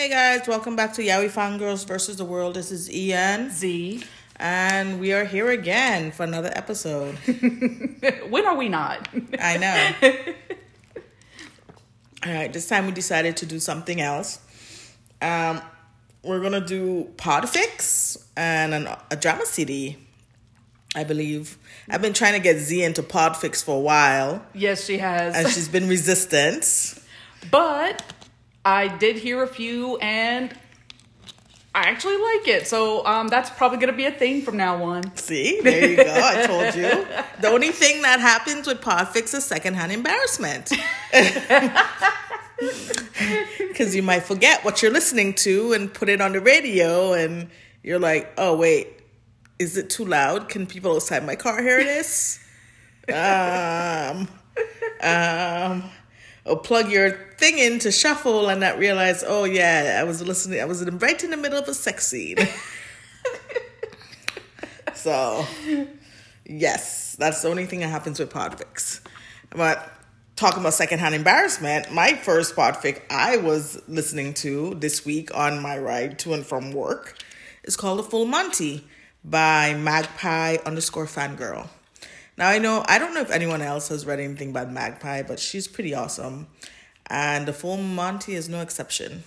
Hey guys, welcome back to Yaoi Fangirls versus the World. This is Ian, Z. and we are here again for another episode. when are we not? I know. All right, this time we decided to do something else. Um, we're gonna do Podfics and an, a drama CD. I believe I've been trying to get Z into Podfics for a while, yes, she has. and she's been resistant. but I did hear a few and I actually like it. So um, that's probably going to be a thing from now on. See, there you go. I told you. The only thing that happens with Podfics is secondhand embarrassment. Because you might forget what you're listening to and put it on the radio, and you're like, oh, wait, is it too loud? Can people outside my car hear this? um, um, or plug your thing in to shuffle and not realize, oh, yeah, I was listening, I was right in the middle of a sex scene. So, yes, that's the only thing that happens with Podfics. But talking about secondhand embarrassment, my first Podfics I was listening to this week on my ride to and from work is called The Full Monty by Magpie underscore fangirl. Now I know I don't know if anyone else has read anything about Magpie, but she's pretty awesome. And The Full Monty is no exception.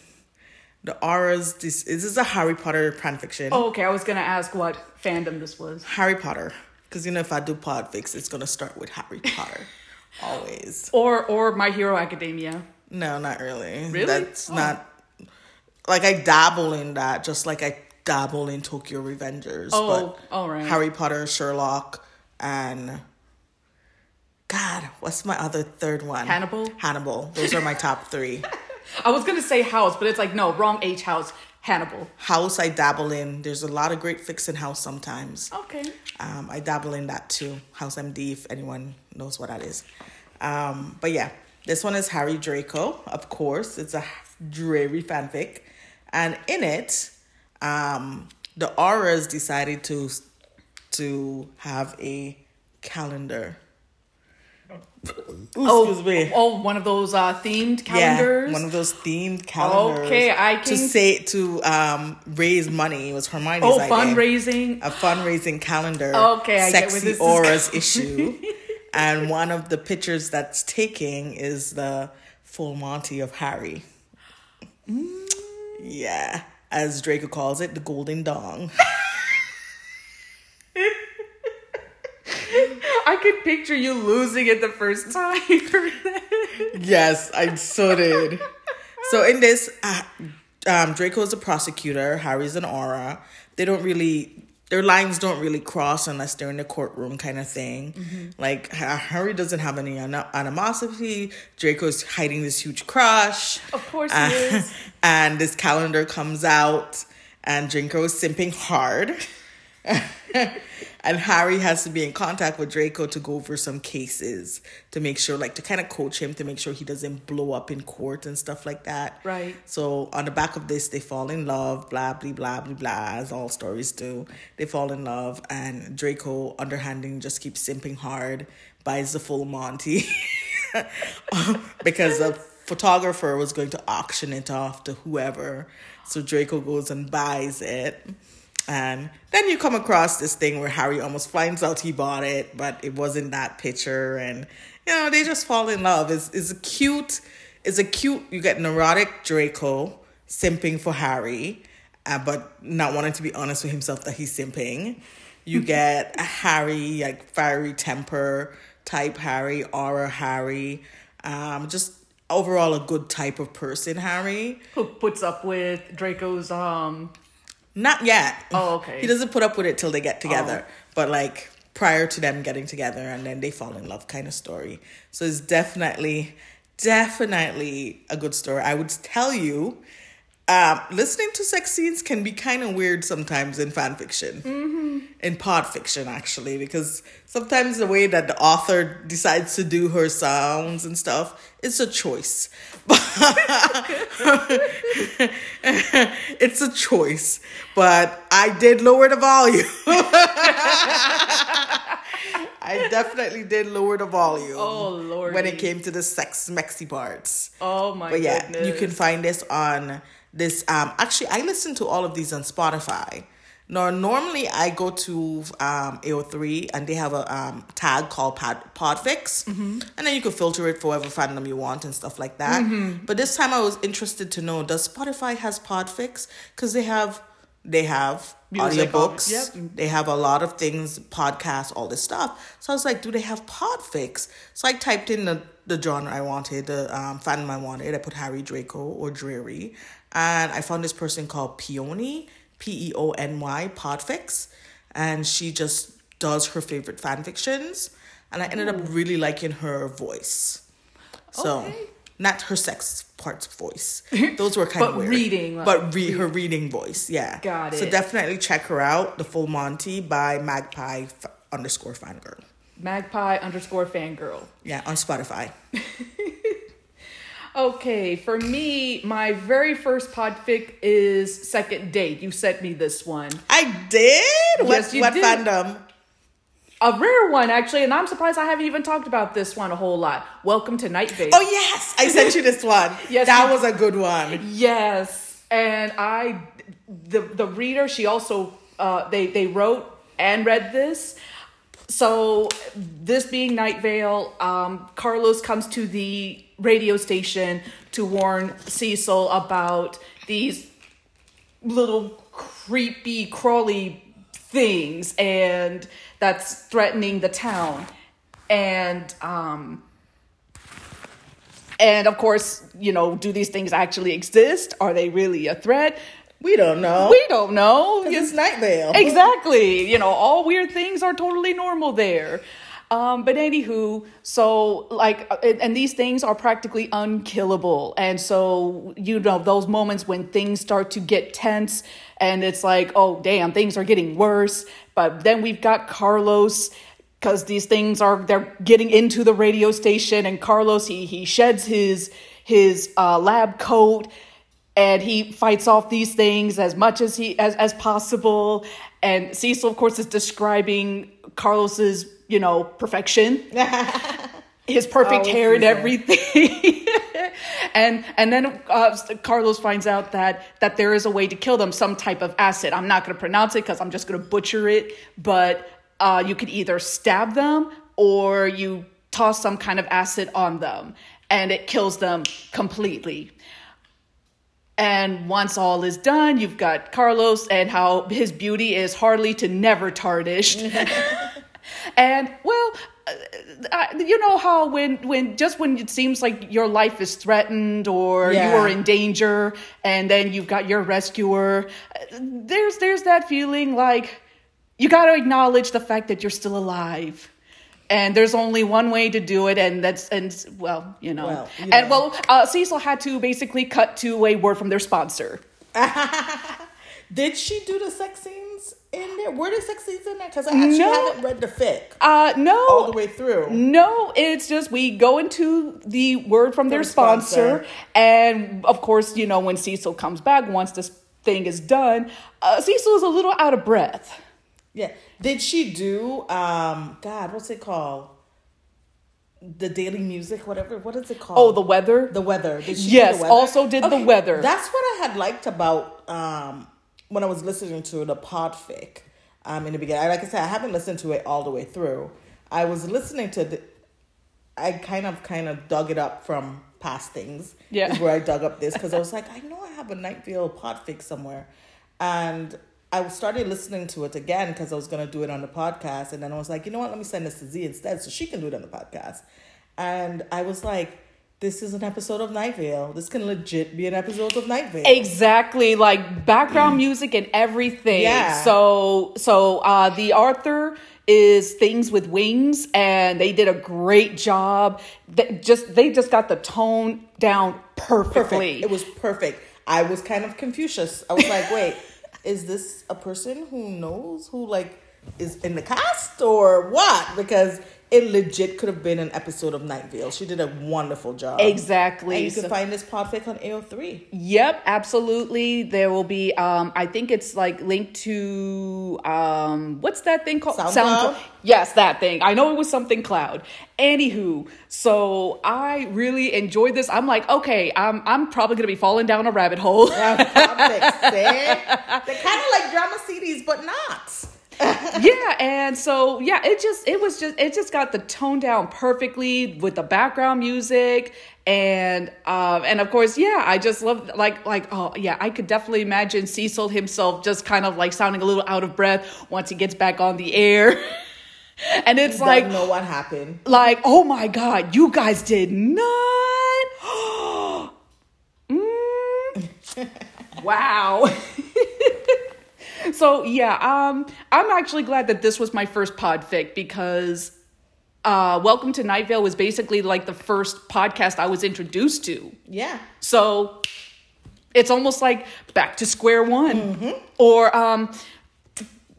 The Aurors, this, this is a Harry Potter fanfiction. Oh, okay. I was going to ask what fandom this was. Harry Potter. Because you know, if I do Podfics, it's gonna start with Harry Potter, always. Or or My Hero Academia. No, not really. Really? That's Oh. not like I dabble in that, just like I dabble in Tokyo Revengers. Oh, all right. Harry Potter, Sherlock, and God, what's my other third one? Hannibal? Hannibal. Those are my top three. I was to say House, but it's like, no, wrong H House. Hannibal. House, I dabble in. There's a lot of great fiction house sometimes. Okay. Um, I dabble in that too. House MD, if anyone knows what that is. Um, but yeah, this one is Harry Draco, of course. It's a Drarry fanfic. And in it, um, the Aurors decided to to have a calendar. Oh, Excuse me. oh, one of those uh, themed calendars. Yeah, one of those themed calendars. Okay, I can to say to um raise money. It was Hermione's oh, idea fundraising. a fundraising calendar. Okay, I sexy this is Aurors issue, and one of the pictures that's taking is the full Monty of Harry. Mm. Yeah, as Draco calls it, the golden dong. I could picture you losing it the first time. yes, I so did. So in this, uh, um, Draco is a prosecutor. Harry's an Auror. They don't really. Their lines don't really cross unless they're in the courtroom, kind of thing. Like Harry doesn't have any an- animosity. Draco's hiding this huge crush. Of course he Uh, is. and this calendar comes out, and Draco is simping hard. and Harry has to be in contact with Draco to go over some cases to make sure, like, to kind of coach him to make sure he doesn't blow up in court and stuff like that. Right. So on the back of this, they fall in love, blah blah blah blah blah, as all stories do. They fall in love, and Draco, underhanding, just keeps simping hard, buys the full Monty um, because the photographer was going to auction it off to whoever. So Draco goes and buys it. And then you come across this thing where Harry almost finds out he bought it, but it wasn't that picture. And, you know, they just fall in love. It's, it's a cute, it's a cute, you get neurotic Draco simping for Harry, uh, but not wanting to be honest with himself that he's simping. You get a Harry, like fiery temper type Harry, Auror Harry, um, just overall a good type of person, Harry. Who puts up with Draco's um Not yet. Oh, okay. He doesn't put up with it till they get together. Oh. But like prior to them getting together and then they fall in love kind of story. So it's definitely, definitely a good story. I would tell you, um, listening to sex scenes can be kind of weird sometimes in fan fiction, mm-hmm. in pod fiction actually, because sometimes the way that the author decides to do her sounds and stuff, it's a choice. it's a choice, but I did lower the volume. I definitely did lower the volume. Oh, lord! When it came to the sex mexy parts. Oh my god. But yeah, goodness. you can find this on this um actually I listen to all of these on Spotify. Now normally I go to um AO3 and they have a um tag called Pod Podfics. And then you can filter it for whatever fandom you want and stuff like that. But this time I was interested to know does Spotify has Podfics? Because they have they have Music, audiobooks. yep. They have a lot of things, podcasts, all this stuff. So I was like, do they have Podfics? So I typed in the, the genre I wanted, the um, fandom I wanted. I put Harry Draco or Drarry. And I found this person called Peony, P E O N Y, Podfics. And she just does her favorite fan fictions. And I ended up really liking her voice. So, Okay. not her sex parts voice. Those were kind of weird. reading, like, But re- her reading voice, yeah. Got it. So definitely check her out, The Full Monty by Magpie f- underscore fangirl. Magpie underscore fangirl. Yeah, on Spotify. Okay, for me, my very first podfic is Second Date. You sent me this one. I did? What, Yes, you what did. fandom? A rare one, actually, and I'm surprised I haven't even talked about this one a whole lot. Welcome to Night Vale. Oh, yes. I sent you this one. Yes, That was a good one. Yes, and I, the the reader, she also uh, they they wrote and read this. So this being Night Vale, um, Carlos comes to the radio station to warn Cecil about these little creepy crawly things and that's threatening the town. And um and of course you know do these things actually exist? Are they really a threat? We don't know. we don't know. 'Cause it's Night Vale. exactly. You know all weird things are totally normal there um, but anywho, so like, uh, and these things are practically unkillable, and so you know those moments when things start to get tense, and it's like, oh damn, things are getting worse. But then we've got Carlos, because these things are they're getting into the radio station, and Carlos he he sheds his his uh, lab coat and he fights off these things as much as he as, as possible and cecil of course is describing carlos's you know perfection. His perfect Oh, hair and everything. And and then uh, carlos finds out that that there is a way to kill them some type of acid. I'm not going to pronounce it because i'm just going to butcher it but uh, you could either stab them or you toss some kind of acid on them and it kills them completely. And once all is done, you've got Carlos and how his beauty is hardly to never tarnished. and well, uh, you know how when when just when it seems like your life is threatened or you are in danger, and then you've got your rescuer, uh, there's there's that feeling like you got to acknowledge the fact that you're still alive. And there's only one way to do it, and that's and well, you know, Well, you and well, uh, Cecil had to basically cut to a word from their sponsor. Did she do the sex scenes in there? Were there sex scenes in there? Because I actually No. haven't read the fic Uh, no, all the way through. No, it's just we go into the word from their sponsor. sponsor, and of course, you know when Cecil comes back once this thing is done, uh, Cecil is a little out of breath. Yeah. Did she do um God, what's it called? The daily music, whatever. What is it called? Oh, the weather. the weather. Did she Yes, the weather? also did the weather. That's what I had liked about um when I was listening to the podfic um in the beginning. Like I said, I haven't listened to it all the way through. I was listening to the I kind of kind of dug it up from past things. Yeah. Is where I dug up this because I was like, I know I have a Night Vale podfic somewhere. And I started listening to it again because I was going to do it on the podcast. And then I was like, you know what? Let me send this to Z instead so she can do it on the podcast. And I was like, this is an episode of Night Vale. This can legit be an episode of Night Vale. Exactly, like background music and everything. Yeah. So, so uh, the Arthur is things with wings, and they did a great job. They just they just got the tone down perfectly. perfect. It was perfect. I was kind of Confucius. I was like, wait, is this a person who knows who like is in the cast or what? Because it legit could have been an episode of Night Vale. She did a wonderful job. Exactly. And you can So- find this podfic on AO3. Yep, absolutely. There will be um I think it's like linked to um what's that thing called? SoundCloud? Yes, that thing. I know it was something cloud. Anywho, so I really enjoyed this. I'm like, okay, I'm I'm probably gonna be falling down a rabbit hole. They're kind of like drama CDs, but not. Yeah and so yeah it just it was just it just got the tone down perfectly with the background music and um and of course yeah i just love like like oh yeah i could definitely imagine cecil himself just kind of like sounding a little out of breath once he gets back on the air and it's Like, like know what happened. like oh my god you guys did not Mm. wow so yeah um i'm actually glad that this was my first podfic because uh welcome to night vale was basically like the first podcast i was introduced to Yeah. so it's almost like back to square one Mm-hmm. or um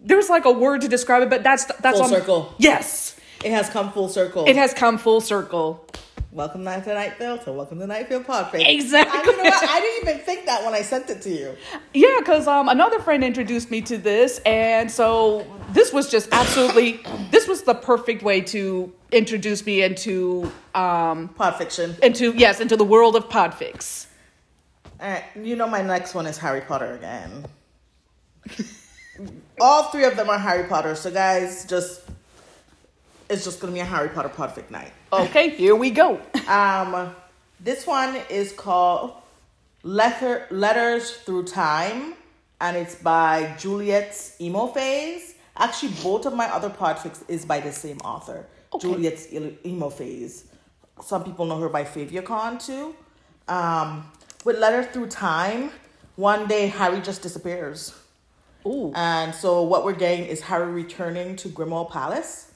there's like a word to describe it but that's that's Full circle. yes It has come full circle. it has come full circle welcome night to Night Vale to Welcome to Night podfic. Exactly. And you know? I didn't even think that when I sent it to you. Yeah, because um, another friend introduced me to this, and so this was just absolutely this was the perfect way to introduce me into um Podfiction. into yes into the world of podfics. Right, you know my next one is Harry Potter again. All three of them are Harry Potter, so guys, just it's just gonna be a Harry Potter podfic night. Okay, here we go. Um, this one is called Letter Letters Through Time, and it's by Juliet's Emo Phase. Actually, both of my other podfics is by the same author, Okay. Juliet's Emo Phase. Some people know her by FaviaCon too. Um, with Letter Through Time, one day Harry just disappears. Ooh, And so what we're getting is Harry returning to Grimmauld Palace.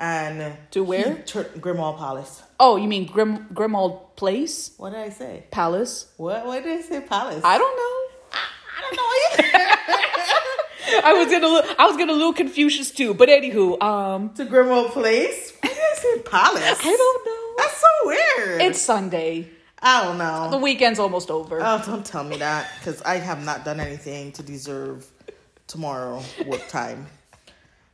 And To where? he tur- Grimmauld Palace. oh, you mean Grim Grimmauld Place What did I say? Palace? What? What did I say? Palace. I don't know. I don't know either. I was getting a little, I was getting a little Confucius too. But anywho, um, to Grimmauld Place. Why did I say Palace? I don't know. That's so weird. It's Sunday. I don't know. The weekend's almost over. Oh, don't tell me that because I have not done anything to deserve tomorrow work time.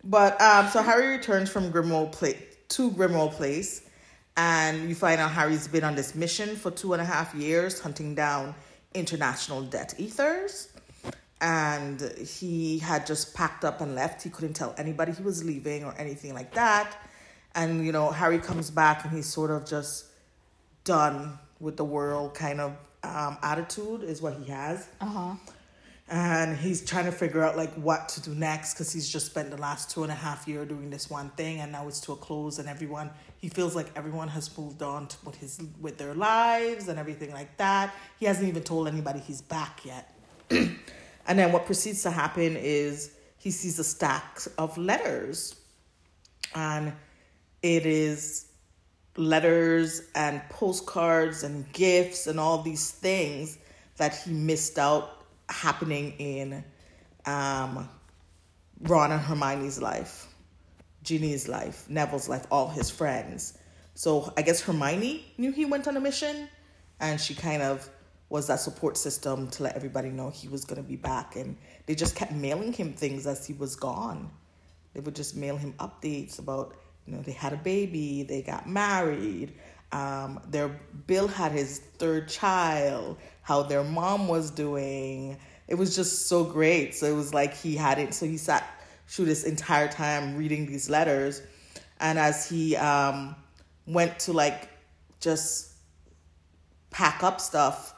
But um, so Harry returns from Grimmauld Place to Grimmauld Place, and you find out Harry's been on this mission for two and a half years, hunting down international Death Eaters. And he had just packed up and left. He couldn't tell anybody he was leaving or anything like that. And you know, Harry comes back and he's sort of just done with the world kind of um, attitude is what he has Uh huh. And he's trying to figure out like what to do next because he's just spent the last two and a half year doing this one thing and now it's to a close and everyone he feels like everyone has moved on to with his with their lives and everything like that. He hasn't even told anybody he's back yet. And then what proceeds to happen is he sees a stack of letters and it is letters and postcards and gifts and all these things that he missed out happening in um, Ron and Hermione's life, Ginny's life, Neville's life, all his friends. So I guess Hermione knew he went on a mission, and she kind of was that support system to let everybody know he was going to be back. And they just kept mailing him things as he was gone. They would just mail him updates about, you know, they had a baby, they got married, um, their Bill had his third child, how their mom was doing. It was just so great. So it was like he had it. So he sat through this entire time reading these letters, and as he um, went to like just pack up stuff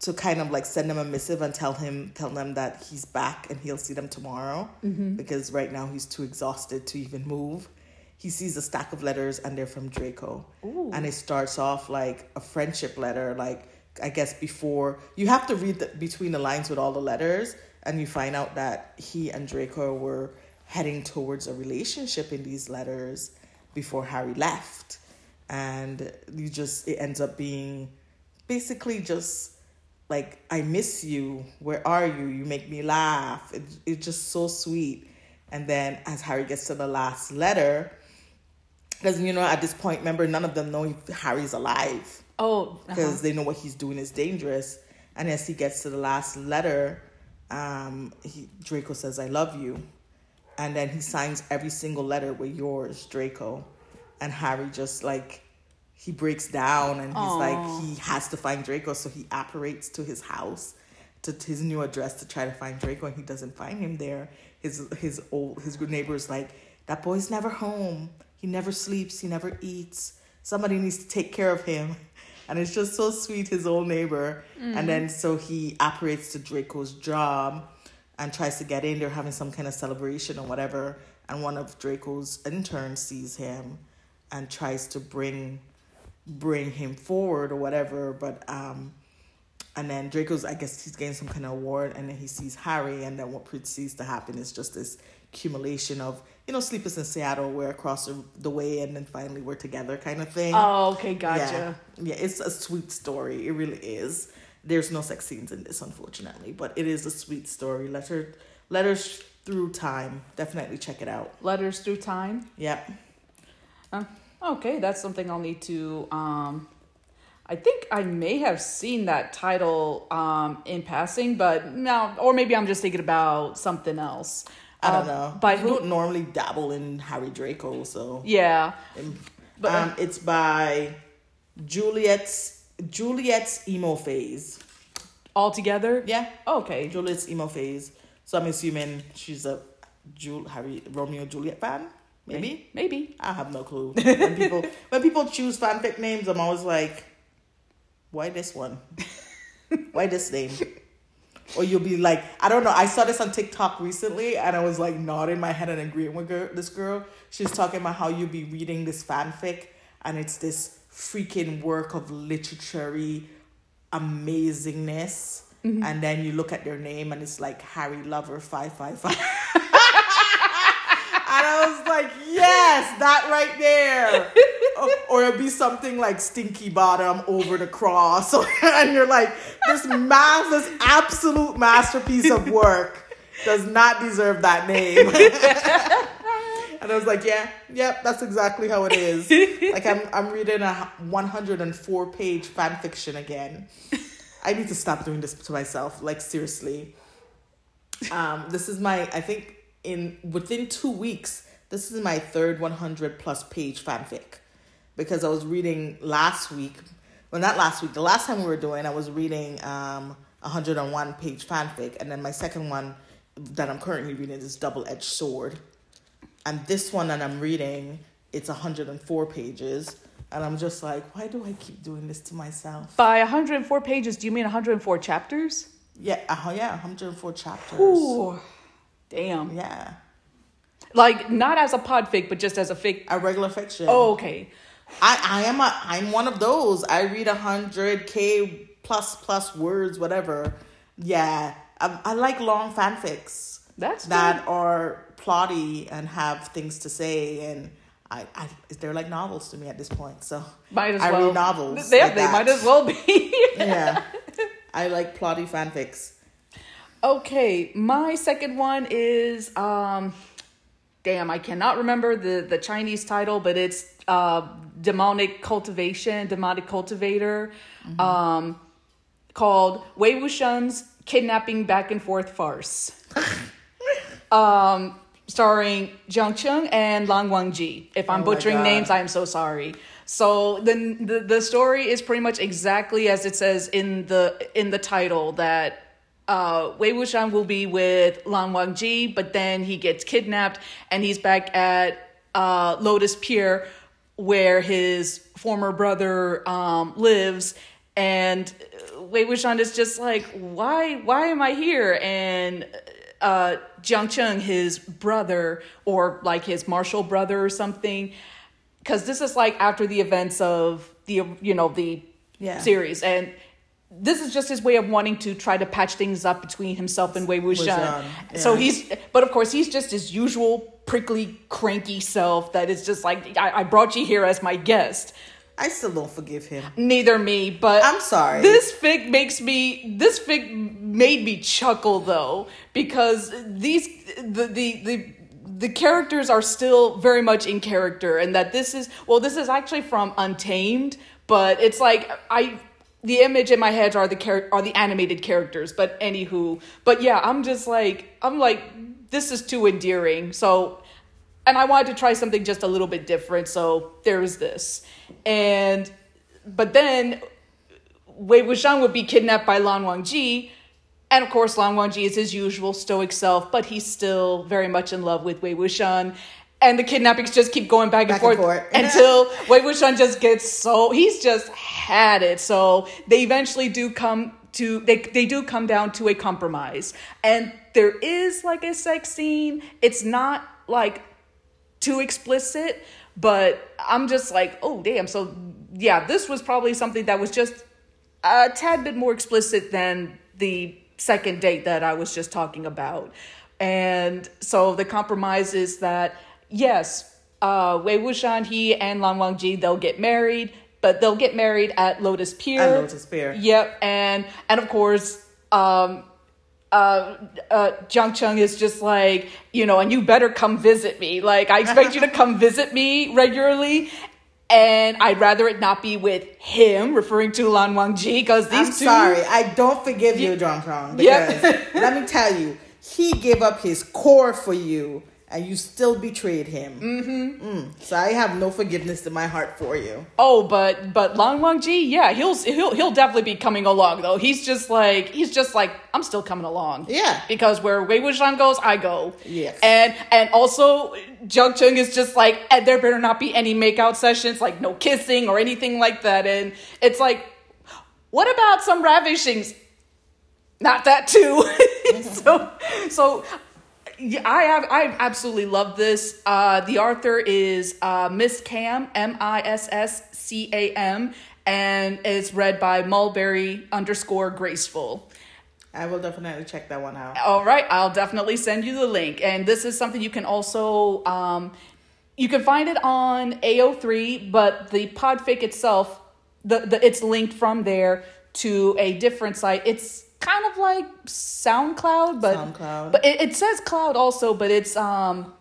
to kind of like send them a missive and tell him tell them that he's back and he'll see them tomorrow because right now he's too exhausted to even move he sees a stack of letters and they're from draco and it starts off like a friendship letter like i guess before you have to read the, between the lines with all the letters and you find out that he and draco were heading towards a relationship in these letters before harry left and you just it ends up being basically just like I miss you. Where are you? You make me laugh. It, it's just so sweet. And then as Harry gets to the last letter, Because you know, at this point, remember, none of them know if Harry's alive Oh, because uh-huh. they know what he's doing is dangerous. And as he gets to the last letter, um, he, Draco says, "I love you," and then he signs every single letter with yours, Draco. And Harry just like he breaks down and he's Aw. like he has to find Draco, so he apparates to his house, to to his new address to try to find Draco, and he doesn't find him there. His his old his good neighbor's like that boy's never home. He never sleeps. He never eats. Somebody needs to take care of him. And it's just so sweet, his old neighbor. And then so he apparates to Draco's job and tries to get in. They're having some kind of celebration or whatever. And one of Draco's interns sees him and tries to bring bring him forward or whatever. But um and then Draco's I guess he's getting some kind of award and then he sees Harry and then what proceeds to happen is just this accumulation of, you know, Sleepless in Seattle, we're across the, the way and then finally we're together kind of thing. Oh, okay, gotcha. Yeah. yeah, it's a sweet story. It really is. There's no sex scenes in this, unfortunately, but it is a sweet story. Letter, letters through time. Definitely check it out. Letters through time. Yep. Uh, okay, that's something I'll need to. Um, I think I may have seen that title um, in passing, but now, or maybe I'm just thinking about something else. I don't Uh, know. By who? don't normally dabble in Harry Draco, so Yeah, um, But- um, it's by Juliet's Juliet's emo phase. all together. Yeah, Okay. Juliet's emo phase. So I'm assuming she's a Jul Harry Romeo Juliet fan. Maybe. Maybe. I have no clue. When people when people choose fanfic names, I'm always like, why this one? Why this name? Or you'll be like, I don't know. I saw this on TikTok recently, and I was like nodding my head and agreeing with girl, this girl. She's talking about how you'll be reading this fanfic, and it's this freaking work of literary amazingness. Mm-hmm. And then you look at their name, and it's like Harry Lover five five five. I was like, yes, that right there. or, or it'll be something like Stinky Bottom over the cross. and you're like, this mass, this absolute masterpiece of work does not deserve that name. and I was like, yeah, yep, that's exactly how it is. Like I'm I'm reading a 104 page fan fiction again. I need to stop doing this to myself. Like seriously. Um, this is my I think in within two weeks, this is my third 100 plus page fanfic because I was reading last week. Well, not last week. The last time we were doing, I was reading um 101 page fanfic, and then my second one that I'm currently reading is Double Edged Sword, and this one that I'm reading it's 104 pages, and I'm just like, why do I keep doing this to myself? By 104 pages, do you mean 104 chapters? Yeah, uh, yeah, 104 chapters. Ooh, damn. Yeah, Like not as a pod podfic, but just as a fic. a regular fiction. Oh, okay. I, I am a I'm one of those. I read a hundred k plus plus words, whatever. Yeah, I, I like long fanfics That's that are plotty and have things to say, and I, I they're like novels to me at this point. So Might as I well. read novels. Yeah, like they that. might as well be. yeah, I like plotty fanfics. Okay, my second one is um damn, I cannot remember the the Chinese title, but it's uh demonic cultivation, demonic cultivator. Um called Wei Wuxian's kidnapping back and forth farce. um starring Jiang Cheng and Lan Wangji. If I'm Oh butchering names, I am so sorry. So the, the the story is pretty much exactly as it says in the in the title that uh, Wei Wuxian will be with Lan Wangji, but then he gets kidnapped and he's back at uh, Lotus Pier where his former brother um, lives. And Wei Wuxian is just like, why, why am I here? And uh, Jiang Cheng, his brother, or like his martial brother or something, because this is like after the events of the you know the Yeah. series and this is just his way of wanting to try to patch things up between himself and Wei Wuxian. Wuxian, So he's, but of course, he's just his usual prickly, cranky self that is just like, I, I brought you here as my guest. I still don't forgive him. Neither me, but I'm sorry. This fic makes me. This fic made me chuckle though because these the the the the characters are still very much in character and that this is well this is actually from untamed but it's like i the image in my head are the char- are the animated characters but anywho. But yeah i'm just like i'm like this is too endearing. So and i wanted to try something just a little bit different so there's this. And but then wei wuxian would be kidnapped by lan wangji. And of course, Lan Wangji is his usual stoic self, but he's still very much in love with Wei Wuxian. And the kidnappings just keep going back and Back forth, and forth. until Wei Wuxian just gets so he's just had it. So they eventually do come to they they do come down to a compromise, and there is like a sex scene. It's not like too explicit, but I'm just like, oh damn. So yeah, this was probably something that was just a tad bit more explicit than the second date that I was just talking about. And so the compromise is that yes, uh, Wei Wuxian, he and Lan Wangji, they'll get married, but they'll get married at Lotus Pier. At Lotus Pier. Yep, and and of course, um, uh, uh, Jiang Cheng is just like, you know, and you better come visit me. Like, I expect you to come visit me regularly. And I'd rather it not be with him, referring to Lan Wangji, because these I'm two. sorry, I don't forgive you, John Chong. Because let me tell you, he gave up his core for you, and you still betrayed him. Mm-hmm. So I have no forgiveness in my heart for you. Oh, but but Lan Wangji, yeah, he'll he'll he'll definitely be coming along though. He's just like he's just like I'm still coming along. Yeah. Because where Wei Wuxian goes, I go. Yes. And and also Jiang Cheng is just like and there better not be any makeout sessions, like no kissing or anything like that. And it's like, what about some ravishings? Not that too. so so yeah, I have I absolutely love this. Uh, the author is uh, Miss Cam M I S S C A M, and it's read by Mulberry underscore Graceful. I will definitely check that one out. All right, I'll definitely send you the link. And this is something you can also um, you can find it on AO3, but the podfic itself, the, the it's linked from there to a different site. It's kind of like SoundCloud, but SoundCloud. but it, it says cloud also, but it's um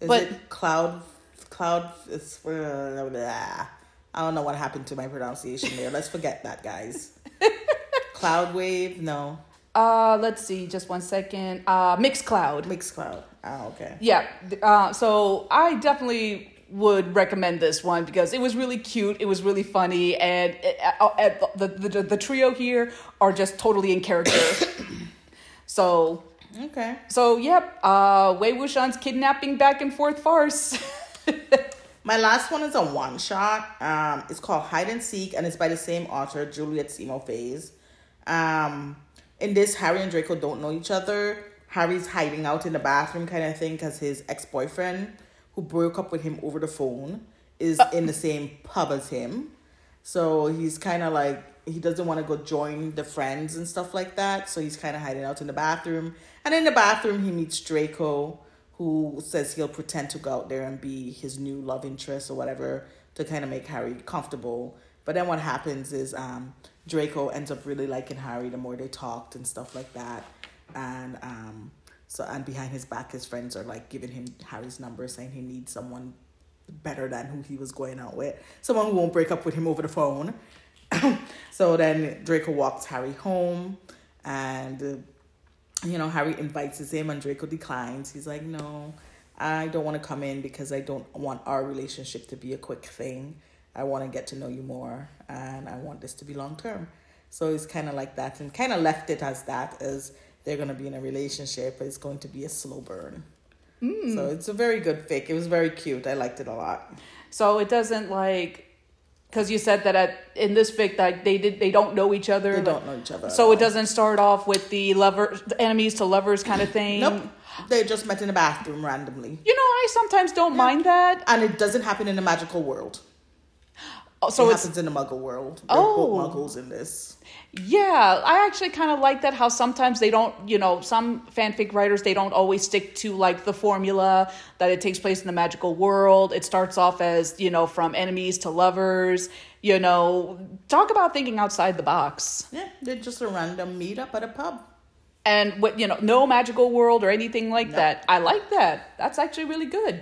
Is but- it cloud? Cloud is. Uh. I don't know what happened to my pronunciation there. Let's forget that, guys. cloud wave? No. uh let's see, just one second. Uh Mixcloud. Mixed cloud. Oh, okay. Yeah. Uh, so I definitely would recommend this one because it was really cute. It was really funny, and it, uh, uh, the, the the the trio here are just totally in character. so Okay. so yep. Uh, Wei Wuxian's kidnapping back and forth farce. My last one is a one shot. Um, it's called Hide and Seek, and it's by the same author, Juliet's Emo Phase. Um, in this, Harry and Draco don't know each other. Harry's hiding out in the bathroom, kind of thing, because his ex boyfriend, who broke up with him over the phone, is in the same pub as him. So he's kind of like he doesn't want to go join the friends and stuff like that. So he's kind of hiding out in the bathroom. And in the bathroom, he meets Draco, who says he'll pretend to go out there and be his new love interest or whatever to kind of make Harry comfortable. But then what happens is um, Draco ends up really liking Harry the more they talked and stuff like that. And um, so and behind his back, his friends are like giving him Harry's number, saying he needs someone better than who he was going out with. Someone who won't break up with him over the phone. so then Draco walks Harry home and uh, you know Harry invites him and Draco declines. He's like, "No, I don't want to come in because I don't want our relationship to be a quick thing. I want to get to know you more and I want this to be long term." So it's kind of like that and kind of left it as that as they're going to be in a relationship, but it's going to be a slow burn. Mm. So it's a very good fic. It was very cute. I liked it a lot. so it doesn't like because you said that at, in this fic that they did they don't know each other. They like- don't know each other. So it doesn't start off with the lover, enemies to lovers kind of thing. Nope. They just met in a bathroom randomly. You know, I sometimes don't mind that. And it doesn't happen in a magical world. Oh, So it it's happens in the muggle world. They're Oh. muggles in this. yeah, I actually kind of like that. How sometimes they don't, you know, some fanfic writers they don't always stick to like the formula that it takes place in the magical world. It starts off as you know from enemies to lovers. You know, talk about thinking outside the box. Yeah, they're just a random meetup at a pub. and what you know, no magical world or anything like No. that. I like that. That's actually really good.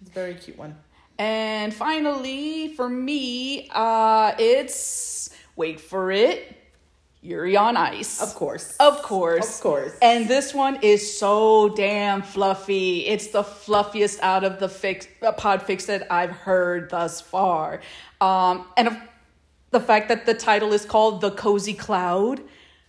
It's a very cute one. And finally, for me, uh, it's wait for it, Yuri on Ice. Of course. Of course. Of course. And this one is so damn fluffy. It's the fluffiest out of the fics, uh, pod fics that I've heard thus far. Um, and of, the fact that the title is called The Cozy Cloud.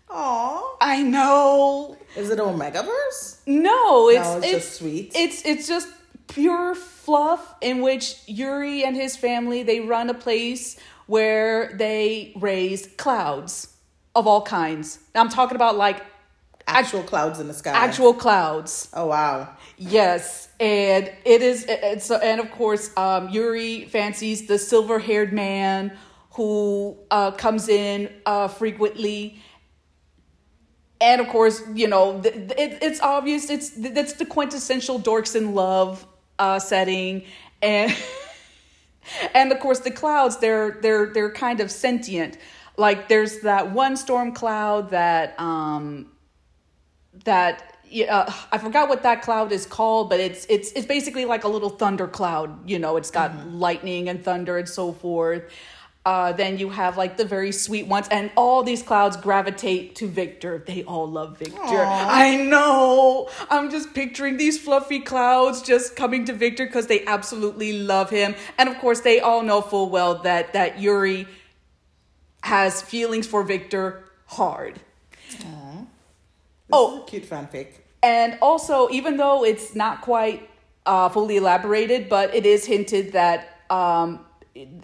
Aw. I know. Is it Omegaverse? No, it's, it's just sweet. It's it's just pure fluff in which Yuri and his family they run a place where they raise clouds of all kinds. I'm talking about like Actual clouds in the sky. actual clouds. Oh wow. Yes, and it is. It's and of course, um, Yuri fancies the silver-haired man who uh, comes in uh, frequently. And of course, you know it, it's obvious. It's that's the quintessential dorks in love uh, setting, and and of course the clouds. They're they're they're kind of sentient. Like there's that one storm cloud that um, that yeah, uh, I forgot what that cloud is called, but it's it's it's basically like a little thunder cloud. You know, it's got lightning and thunder and so forth. Uh, then you have like the very sweet ones, and all these clouds gravitate to Victor. They all love Victor. I know. I'm just picturing these fluffy clouds just coming to Victor because they absolutely love him, and of course they all know full well that that Yuri has feelings for Victor hard. This Oh. cute fanfic. And also, even though it's not quite uh, fully elaborated, but it is hinted that um,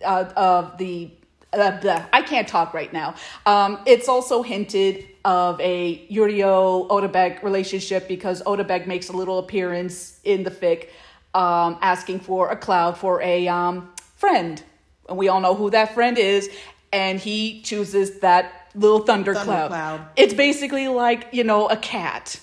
uh, of the uh, blah, I can't talk right now. Um, it's also hinted of a Yurio Otabek relationship because Otabek makes a little appearance in the fic, um, asking for a cloud for a um, friend, and we all know who that friend is, and he chooses that little thunder, Thunder cloud. cloud. It's basically like you know a cat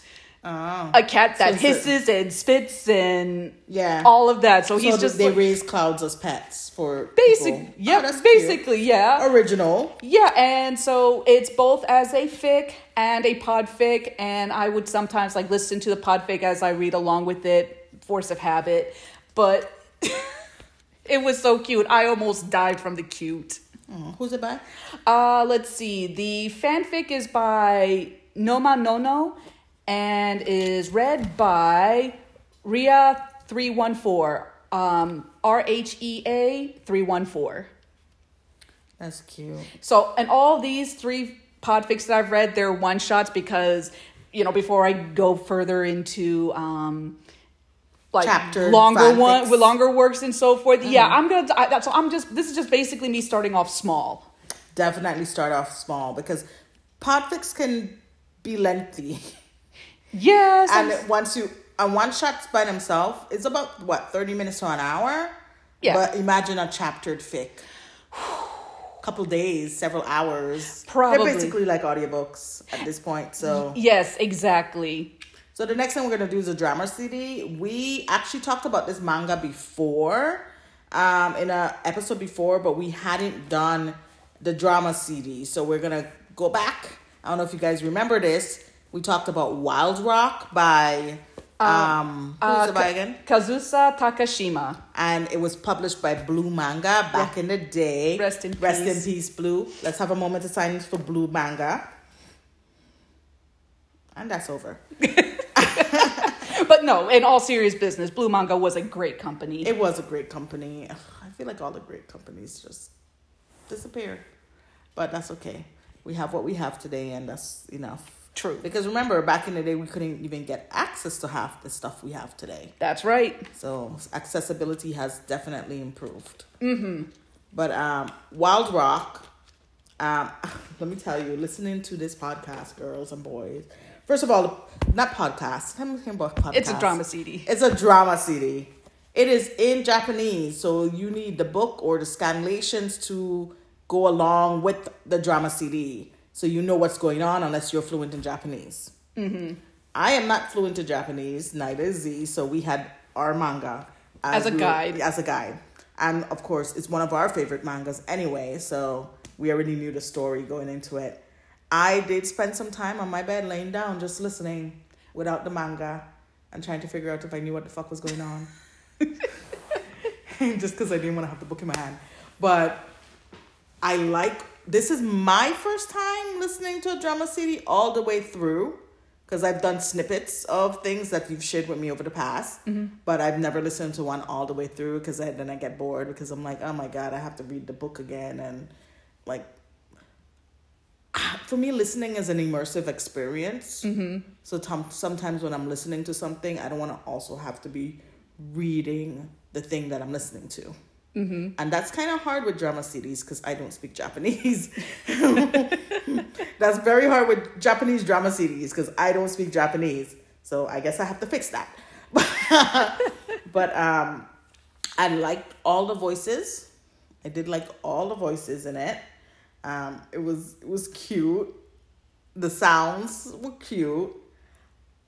Oh. a cat that So it's a- hisses and spits and Yeah. all of that. So, So he's just they like, raise clouds as pets for basic, people. yeah, Oh, that's cute. basically, yeah, original. yeah. And so it's both as a fic and a pod fic, and I would sometimes like listen to the pod fic as I read along with it, force of habit. But it was so cute. I almost died from the cute. Oh, who's it by? Uh, let's see. The fanfic is by Noma Nono and is read by Rhea three one four. Um, R H E A three one four. That's cute. So, and all these three podfics that I've read, they're one shots because you know before I go further into um like longer one with longer works and so forth. Yeah, I'm gonna. I, that's so I'm just. This is just basically me starting off small. Definitely start off small because podfics can be lengthy. Yes, and I'm- once you and one shot by themselves it's about what 30 minutes to an hour? Yeah. but imagine a chaptered fic. Couple days several hours. Probably. they're basically like audiobooks at this point so. Yes, exactly. so the next thing we're going to do is a drama cd we actually talked about this manga before um in a episode before but we hadn't done the drama cd so we're going to go back. I don't know if you guys remember this we talked about wild rock by um who's Uh, it by again Kazusa Takashima. and it was published by Blue Manga back in the day. Rest in Rest in peace. peace, Blue. Let's have a moment of silence for Blue Manga. And that's over. But no, in all serious business, Blue Manga was a great company. It was a great company. I feel like all the great companies just disappeared. But that's okay. We have what we have today, and that's enough. True. Because remember, back in the day, we couldn't even get access to half the stuff we have today. That's right. So accessibility has definitely improved. Mm-hmm. But um, Wild Rock, um, let me tell you, listening to this podcast, girls and boys. First of all, not podcast. I'm thinking about podcast. It's a drama CD. It's a drama CD. It is in Japanese, so you need the book or the scanlations to go along with the drama CD, so you know what's going on unless you're fluent in Japanese. Mm-hmm. I am not fluent in Japanese, neither is Z, so we had our manga As a we guide. as a guide, and of course, it's one of our favorite mangas anyway. So we already knew the story going into it. I did spend some time on my bed laying down just listening without the manga and trying to figure out if I knew what the fuck was going on. just because I didn't want to have the book in my hand. But I like this is my first time listening to a drama CD all the way through because I've done snippets of things that you've shared with me over the past, Mm-hmm. but I've never listened to one all the way through because then I get bored because I'm like, oh my god, I have to read the book again and like. For me, listening is an immersive experience. Mm-hmm. So tom- sometimes when I'm listening to something, I don't want to also have to be reading the thing that I'm listening to. Mm-hmm. And that's kind of hard with drama CDs because I don't speak Japanese. that's very hard with Japanese drama CDs because I don't speak Japanese. So I guess I have to fix that. but um, I liked all the voices. I did like all the voices in it. Um, it was it was cute. The sounds were cute,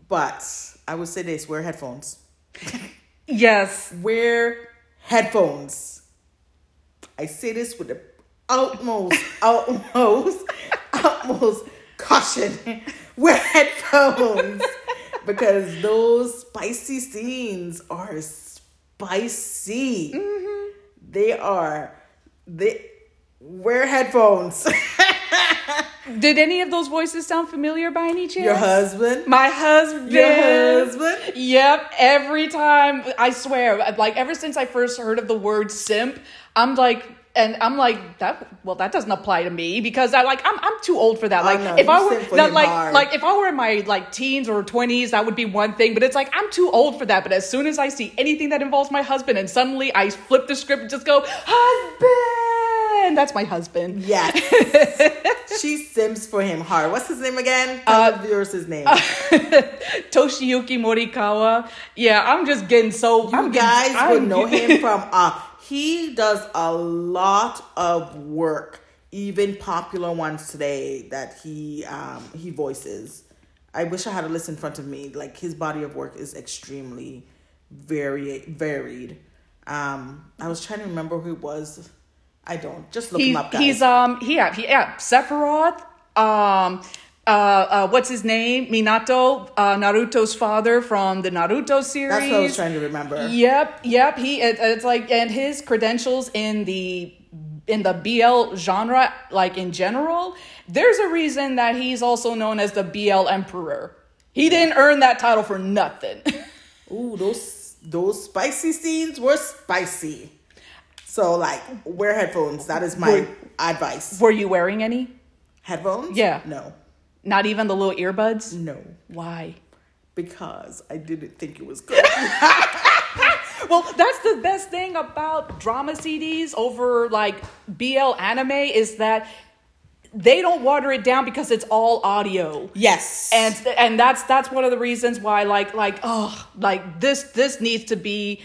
but I would say this: wear headphones. Yes. Wear headphones. I say this with the utmost, utmost, utmost caution. Wear headphones because those spicy scenes are spicy. Mm-hmm. They are. They wear headphones. Did any of those voices sound familiar by any chance? Your husband. My husband. Your husband. Yep. Every time, I swear, like ever since I first heard of the word simp, I'm like, and I'm like that. Well, that doesn't apply to me because I like I'm I'm too old for that. I Like know, if I were not like hard. like if I were in my like teens or twenties, that would be one thing. But it's like I'm too old for that. But as soon as I see anything that involves my husband, and suddenly I flip the script and just go husband. That's my husband. Yes. she sims for him hard. What's his name again? Tell the viewers his name. Toshiyuki Morikawa. Yeah, I'm just getting so. you I'm guys getting, would I'm know him from uh he does a lot of work even popular ones today that he um he voices i wish i had a list in front of me like his body of work is extremely very varied um i was trying to remember who it was i don't just look He, him up guys he's um he yeah, he yeah Sephiroth um uh, uh what's his name Minato uh Naruto's father from the Naruto series that's what i was trying to remember Yep, yep. He it, it's like and his credentials in the in the BL genre, like in general, there's a reason that he's also known as the BL Emperor. He didn't earn that title for nothing. Ooh, those those spicy scenes were spicy. So like wear headphones. That is my Were- advice. Were you wearing any? Headphones? Yeah. No. Not even the little earbuds? No. Why? Because I didn't think it was good. Well, that's the best thing about drama CDs over like BL anime is that they don't water it down because it's all audio. yes. and and that's that's one of the reasons why like like oh like this this needs to be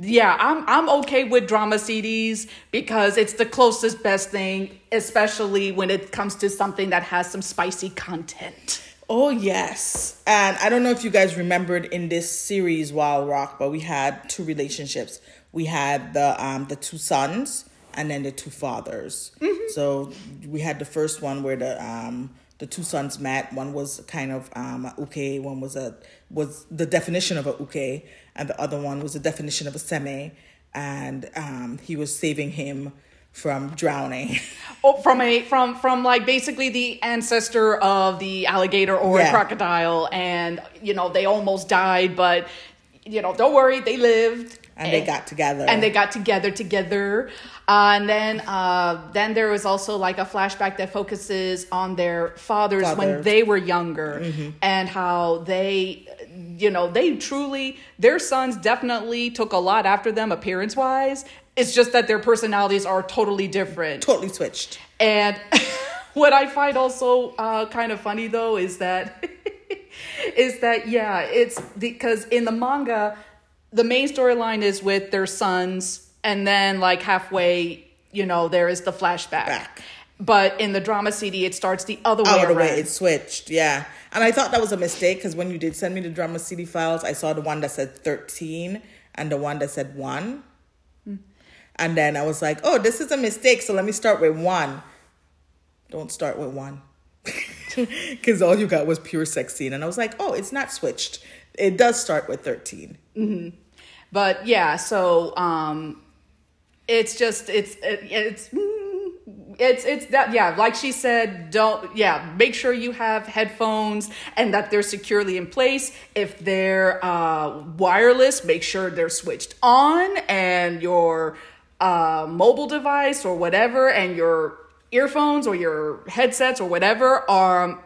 yeah i'm i'm okay with drama cds because it's the closest best thing especially when it comes to something that has some spicy content Oh yes. And I don't know if you guys remembered in this series Wild Rock, but we had two relationships. We had the um the two sons and then the two fathers. So we had the first one where the um the two sons met. One was kind of um a uke, one was a was the definition of a uke, and the other one was the definition of a seme. And um he was saving him from drowning. oh, from a from from like basically the ancestor of the alligator or Yeah. a crocodile and you know they almost died but you know don't worry they lived and they got together. and they got together together. Uh, and then uh, then there was also like a flashback that focuses on their fathers when they were younger and how they you know they truly their sons definitely took a lot after them appearance wise it's just that their personalities are totally different. Totally switched. and what I find also uh, kind of funny though is that is that yeah, it's because in the manga, the main storyline is with their sons, and then like halfway, you know, there is the flashback. Back. But in the drama CD, it starts the other way oh, the around. way it switched yeah and i thought that was a mistake because when you did send me the drama cd files i saw the one that said 13 and the one that said 1 and then i was like oh this is a mistake so let me start with 1 don't start with 1 because all you got was pure sex scene, and I was like, oh, it's not switched. It does start with thirteen. But yeah, so um, it's just it's it, it's mm, it's it's that yeah, like she said, don't yeah, make sure you have headphones and that they're securely in place. If they're uh, wireless, make sure they're switched on and your uh, mobile device or whatever and your earphones or your headsets or whatever are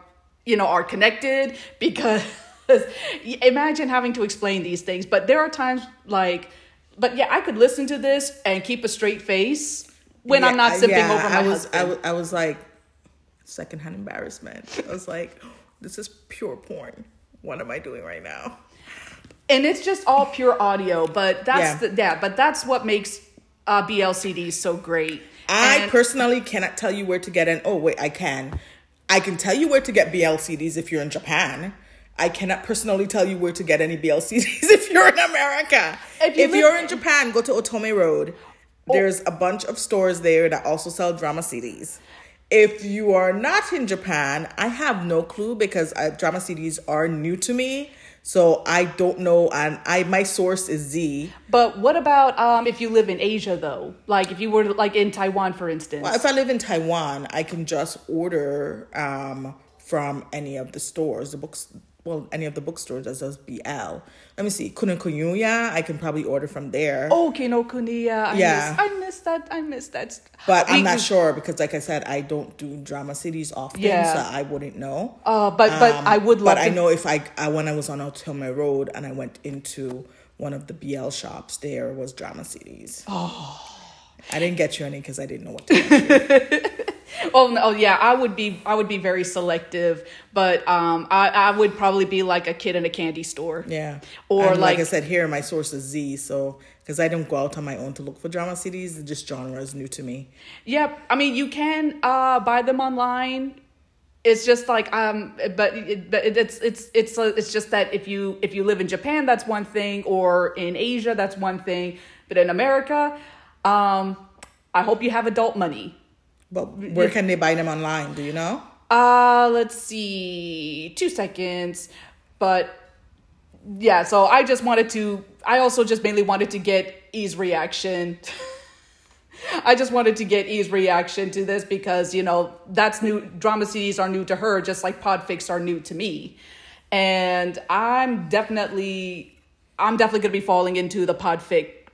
you know are connected because imagine having to explain these things but there are times like but yeah i could listen to this and keep a straight face when i'm not sipping yeah, over my I was, husband I was, I was like, secondhand embarrassment. I was like, this is pure porn. What am I doing right now? and it's just all pure audio but that's Yeah. the yeah but that's what makes uh blcds so great I And- personally cannot tell you where to get an. Oh wait, I can. I can tell you where to get BLCDs if you're in Japan. I cannot personally tell you where to get any BLCDs if you're in America. If you live- are in Japan, go to Otome Road. There's a bunch of stores there that also sell drama CDs. If you are not in Japan, I have no clue because uh, drama CDs are new to me. So I don't know, and I my source is Z. but what about um if you live in asia though like if you were like in taiwan for instance Well, if I live in Taiwan, I can just order um, from any of the stores, the books. Well, any of the bookstores that says BL. Let me see, Kunikunyuya. I can probably order from there, Oh, Kinokuniya. I Yeah. Miss, I miss that. I miss that. but I'm not sure because, like I said, I don't do drama CDs often, Yeah. so I wouldn't know. Uh, but but Um, I would love But I know if I, I when I was on Otome Road and I went into one of the BL shops, there was drama CDs. Oh. I didn't get you any because I didn't know what to get you. Oh no, yeah, I would be I would be very selective, but um, I I would probably be like a kid in a candy store. Yeah. Or And like, I said, here my source is Z. So because I don't go out on my own to look for drama CDs, just genre is new to me. Yep. I mean, you can uh, buy them online. It's just like um, but it, but it, it's it's it's uh, it's just that if you if you live in Japan, that's one thing, or in Asia, that's one thing, but in America, um, I hope you have adult money. But where can they buy them online? Do you know? Uh, let's see, two seconds. But yeah, so I just wanted to, I also just mainly wanted to get E's reaction. I just wanted to get E's reaction to this because, you know, that's new. Drama CDs are new to her, just like Podfics are new to me. And I'm definitely, I'm definitely going to be falling into the Podfic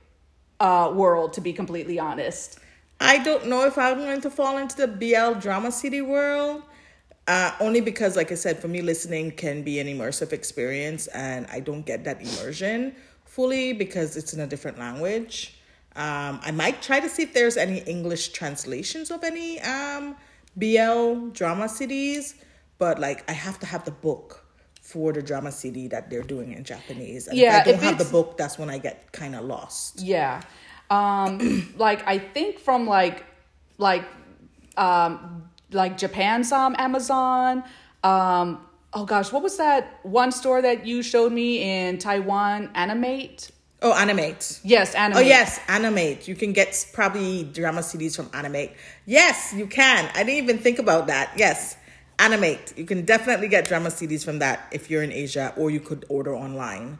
uh, world, to be completely honest. I don't know if I'm going to fall into the BL drama CD world. Uh, only because, like I said, for me, listening can be an immersive experience, and I don't get that immersion fully because it's in a different language. Um, I might try to see if there's any English translations of any um, BL drama CDs, but like I have to have the book for the drama CD that they're doing in Japanese. And Yeah, if I don't if have the book, that's when I get kind of lost. Yeah. Um like I think from like like um like Japan's um Amazon um oh gosh what was that one store that you showed me in Taiwan Animate Oh, Animate. yes Animate. Oh yes, Animate. You can get probably drama CDs from Animate. Yes, you can. I didn't even think about that. Yes, Animate. You can definitely get drama CDs from that if you're in Asia, or you could order online.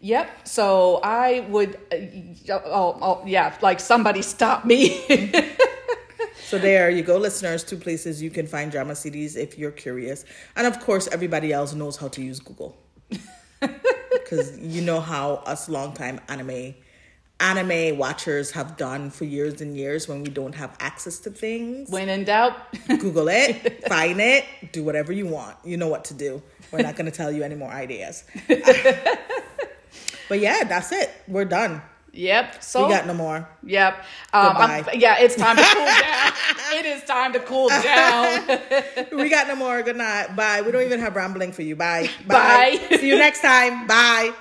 Yep so I would uh, oh, oh yeah like somebody stop me So there you go, listeners. Two places you can find drama CDs if you're curious, and of course, everybody else knows how to use Google because you know how us longtime anime anime watchers have done for years and years when we don't have access to things. when in doubt Google it, find it, do whatever you want. You know what to do. We're not going to tell you any more ideas. But yeah, that's it. We're done. yep so We got no more. Yep. Um, yeah, it's time to cool down. it is time to cool down. We got no more. Good night. Bye. We don't even have rambling for you. Bye. Bye. See you next time. Bye.